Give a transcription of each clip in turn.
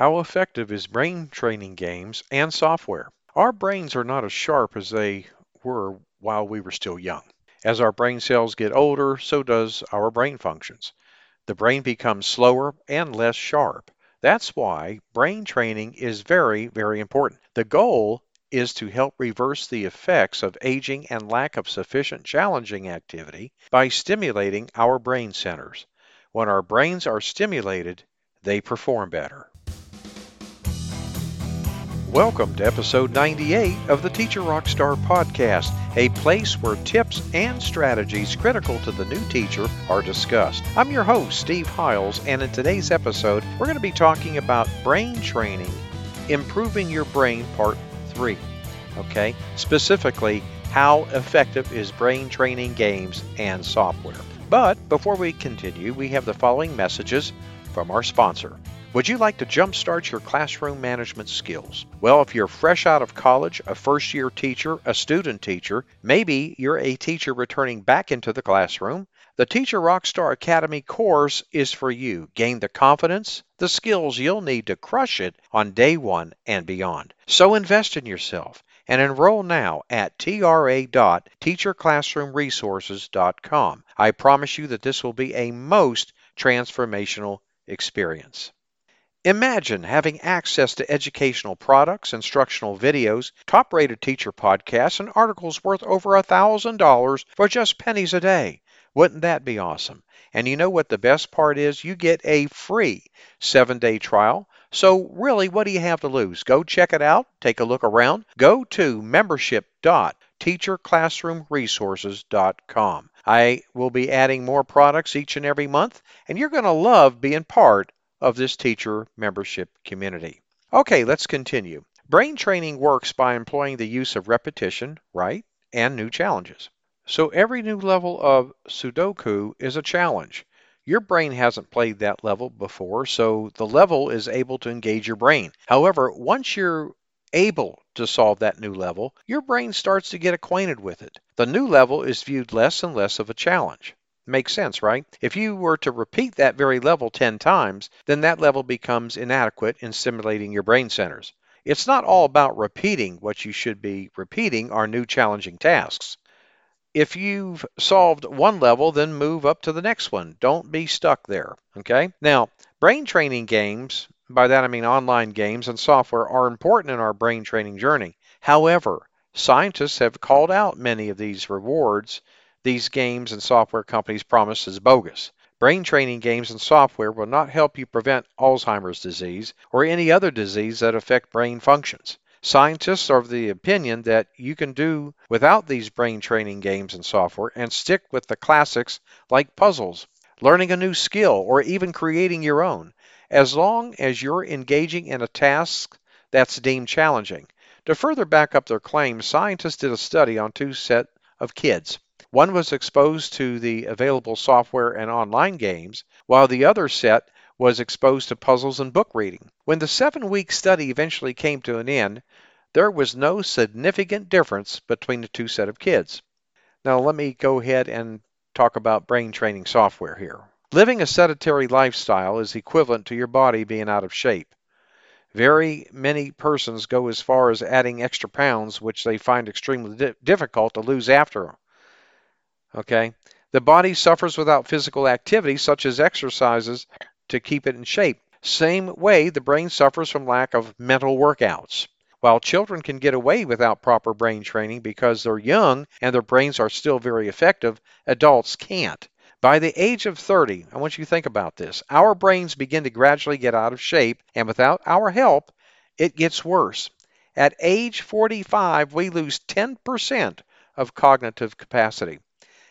How effective is brain training games and software? Our brains are not as sharp as they were while we were still young. As our brain cells get older, so does our brain functions. The brain becomes slower and less sharp. That's why brain training is very, very important. The goal is to help reverse the effects of aging and lack of sufficient challenging activity by stimulating our brain centers. When our brains are stimulated, they perform better. Welcome to episode 98 of the Teacher Rockstar podcast, a place where tips and strategies critical to the new teacher are discussed. I'm your host, Steve Hiles, and in today's episode, we're going to be talking about brain training, improving your brain, part three. Okay, specifically, how effective is brain training games and software? But before we continue, we have the following messages from our sponsor. Would you like to jumpstart your classroom management skills? Well, if you're fresh out of college, a first year teacher, a student teacher, maybe you're a teacher returning back into the classroom, the Teacher Rockstar Academy course is for you. Gain the confidence, the skills you'll need to crush it on day one and beyond. So invest in yourself and enroll now at tra.teacherclassroomresources.com. I promise you that this will be a most transformational experience. Imagine having access to educational products, instructional videos, top rated teacher podcasts, and articles worth over $1,000 for just pennies a day. Wouldn't that be awesome? And you know what the best part is? You get a free seven day trial. So, really, what do you have to lose? Go check it out, take a look around. Go to membership.teacherclassroomresources.com. I will be adding more products each and every month, and you're going to love being part of this teacher membership community. Okay, let's continue. Brain training works by employing the use of repetition, right, and new challenges. So every new level of Sudoku is a challenge. Your brain hasn't played that level before, so the level is able to engage your brain. However, once you're able to solve that new level, your brain starts to get acquainted with it. The new level is viewed less and less of a challenge. Makes sense, right? If you were to repeat that very level 10 times, then that level becomes inadequate in stimulating your brain centers. It's not all about repeating. What you should be repeating are new challenging tasks. If you've solved one level, then move up to the next one. Don't be stuck there, okay? Now, brain training games, by that I mean online games and software, are important in our brain training journey. However, scientists have called out many of these rewards these games and software companies promise is bogus. Brain training games and software will not help you prevent Alzheimer's disease or any other disease that affect brain functions. Scientists are of the opinion that you can do without these brain training games and software and stick with the classics like puzzles, learning a new skill, or even creating your own, as long as you're engaging in a task that's deemed challenging. To further back up their claims, scientists did a study on two set of kids. One was exposed to the available software and online games, while the other set was exposed to puzzles and book reading. When the seven week study eventually came to an end, there was no significant difference between the two set of kids. Now, let me go ahead and talk about brain training software here. Living a sedentary lifestyle is equivalent to your body being out of shape. Very many persons go as far as adding extra pounds, which they find extremely di- difficult to lose after Okay? The body suffers without physical activity, such as exercises, to keep it in shape. Same way, the brain suffers from lack of mental workouts. While children can get away without proper brain training because they're young and their brains are still very effective, adults can't. By the age of 30, I want you to think about this. Our brains begin to gradually get out of shape, and without our help, it gets worse. At age 45, we lose 10% of cognitive capacity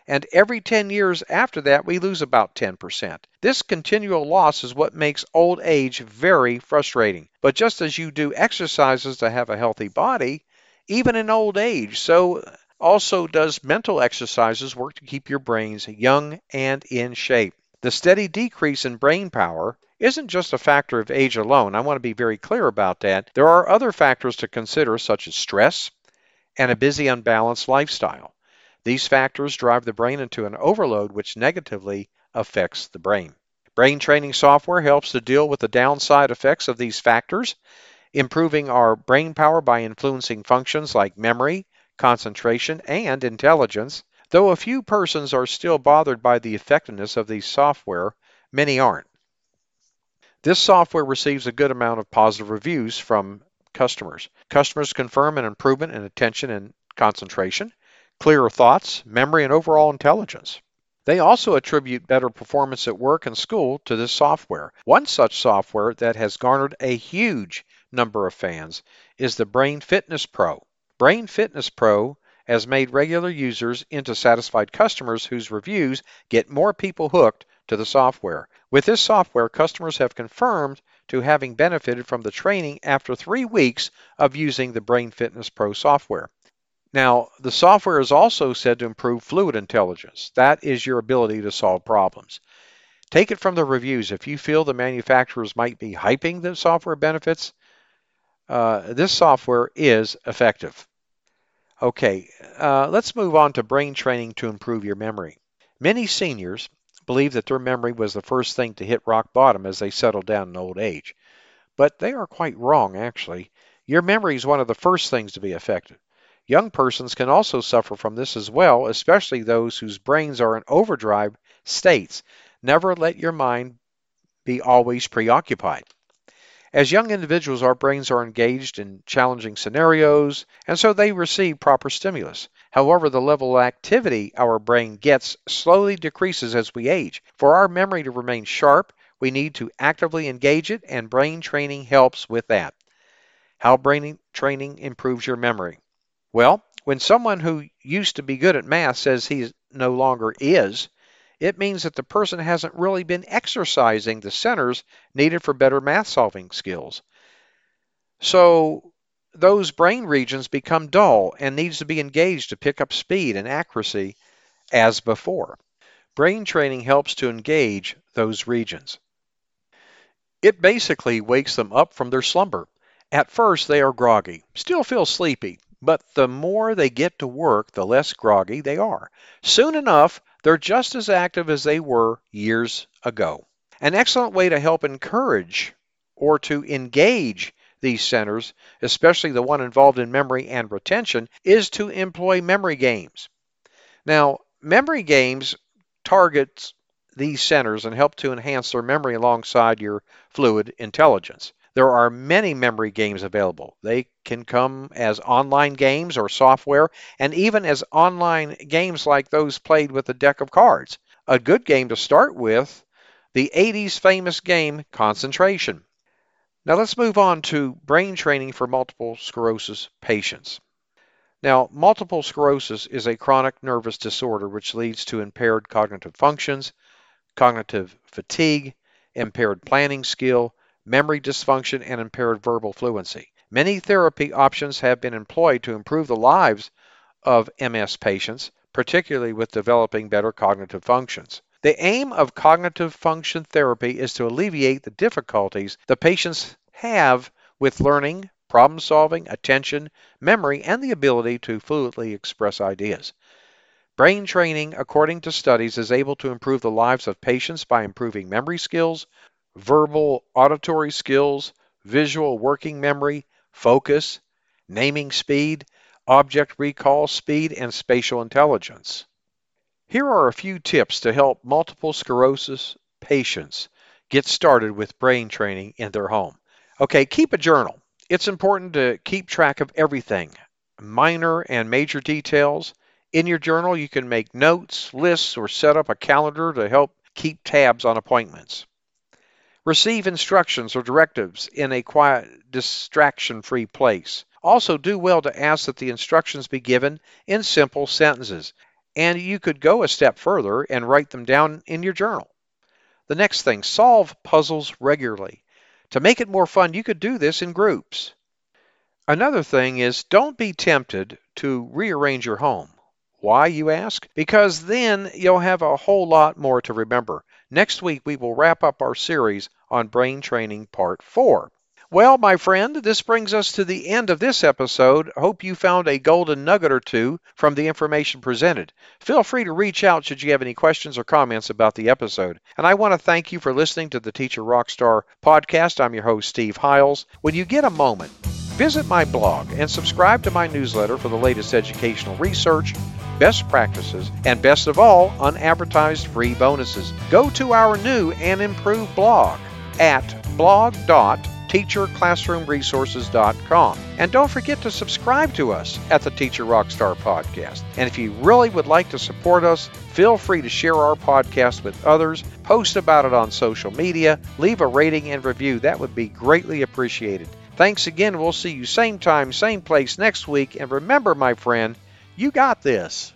and every 10 years after that, we lose about 10%. This continual loss is what makes old age very frustrating. But just as you do exercises to have a healthy body, even in old age, so also does mental exercises work to keep your brains young and in shape. The steady decrease in brain power isn't just a factor of age alone. I want to be very clear about that. There are other factors to consider, such as stress and a busy, unbalanced lifestyle. These factors drive the brain into an overload which negatively affects the brain. Brain training software helps to deal with the downside effects of these factors, improving our brain power by influencing functions like memory, concentration, and intelligence. Though a few persons are still bothered by the effectiveness of these software, many aren't. This software receives a good amount of positive reviews from customers. Customers confirm an improvement in attention and concentration, clearer thoughts, memory, and overall intelligence. They also attribute better performance at work and school to this software. One such software that has garnered a huge number of fans is the Brain Fitness Pro. Brain Fitness Pro has made regular users into satisfied customers whose reviews get more people hooked to the software. With this software, customers have confirmed to having benefited from the training after three weeks of using the Brain Fitness Pro software. Now, the software is also said to improve fluid intelligence. That is your ability to solve problems. Take it from the reviews. If you feel the manufacturers might be hyping the software benefits, uh, this software is effective. Okay, uh, let's move on to brain training to improve your memory. Many seniors believe that their memory was the first thing to hit rock bottom as they settle down in old age. But they are quite wrong, actually. Your memory is one of the first things to be affected. Young persons can also suffer from this as well, especially those whose brains are in overdrive states. Never let your mind be always preoccupied. As young individuals, our brains are engaged in challenging scenarios, and so they receive proper stimulus. However, the level of activity our brain gets slowly decreases as we age. For our memory to remain sharp, we need to actively engage it, and brain training helps with that. How brain training improves your memory? Well, when someone who used to be good at math says he no longer is, it means that the person hasn't really been exercising the centers needed for better math solving skills. So those brain regions become dull and needs to be engaged to pick up speed and accuracy as before. Brain training helps to engage those regions. It basically wakes them up from their slumber. At first, they are groggy, still feel sleepy, but the more they get to work, the less groggy they are. Soon enough, they're just as active as they were years ago. An excellent way to help encourage or to engage these centers, especially the one involved in memory and retention, is to employ memory games. Now, memory games target these centers and help to enhance their memory alongside your fluid intelligence. There are many memory games available. They can come as online games or software, and even as online games like those played with a deck of cards. A good game to start with, the 80s famous game Concentration. Now let's move on to brain training for multiple sclerosis patients. Now, multiple sclerosis is a chronic nervous disorder which leads to impaired cognitive functions, cognitive fatigue, impaired planning skill, memory dysfunction, and impaired verbal fluency. Many therapy options have been employed to improve the lives of MS patients, particularly with developing better cognitive functions. The aim of cognitive function therapy is to alleviate the difficulties the patients have with learning, problem solving, attention, memory, and the ability to fluently express ideas. Brain training, according to studies, is able to improve the lives of patients by improving memory skills, verbal auditory skills, visual working memory, focus, naming speed, object recall speed, and spatial intelligence. Here are a few tips to help multiple sclerosis patients get started with brain training in their home. Okay, keep a journal. It's important to keep track of everything, minor and major details. In your journal, you can make notes, lists, or set up a calendar to help keep tabs on appointments. Receive instructions or directives in a quiet, distraction free place. Also, do well to ask that the instructions be given in simple sentences. And you could go a step further and write them down in your journal. The next thing, solve puzzles regularly. To make it more fun, you could do this in groups. Another thing is don't be tempted to rearrange your home. Why, you ask? Because then you'll have a whole lot more to remember. Next week, we will wrap up our series on brain training part four. Well, my friend, this brings us to the end of this episode. Hope you found a golden nugget or two from the information presented. Feel free to reach out should you have any questions or comments about the episode. And I want to thank you for listening to the Teacher Rockstar podcast. I'm your host, Steve Hiles. When you get a moment, visit my blog and subscribe to my newsletter for the latest educational research best practices, and best of all, unadvertised free bonuses. Go to our new and improved blog at blog.teacherclassroomresources.com. And don't forget to subscribe to us at the Teacher Rockstar Podcast. And if you really would like to support us, feel free to share our podcast with others, post about it on social media, leave a rating and review. That would be greatly appreciated. Thanks again. We'll see you same time, same place next week. And remember, my friend, you got this.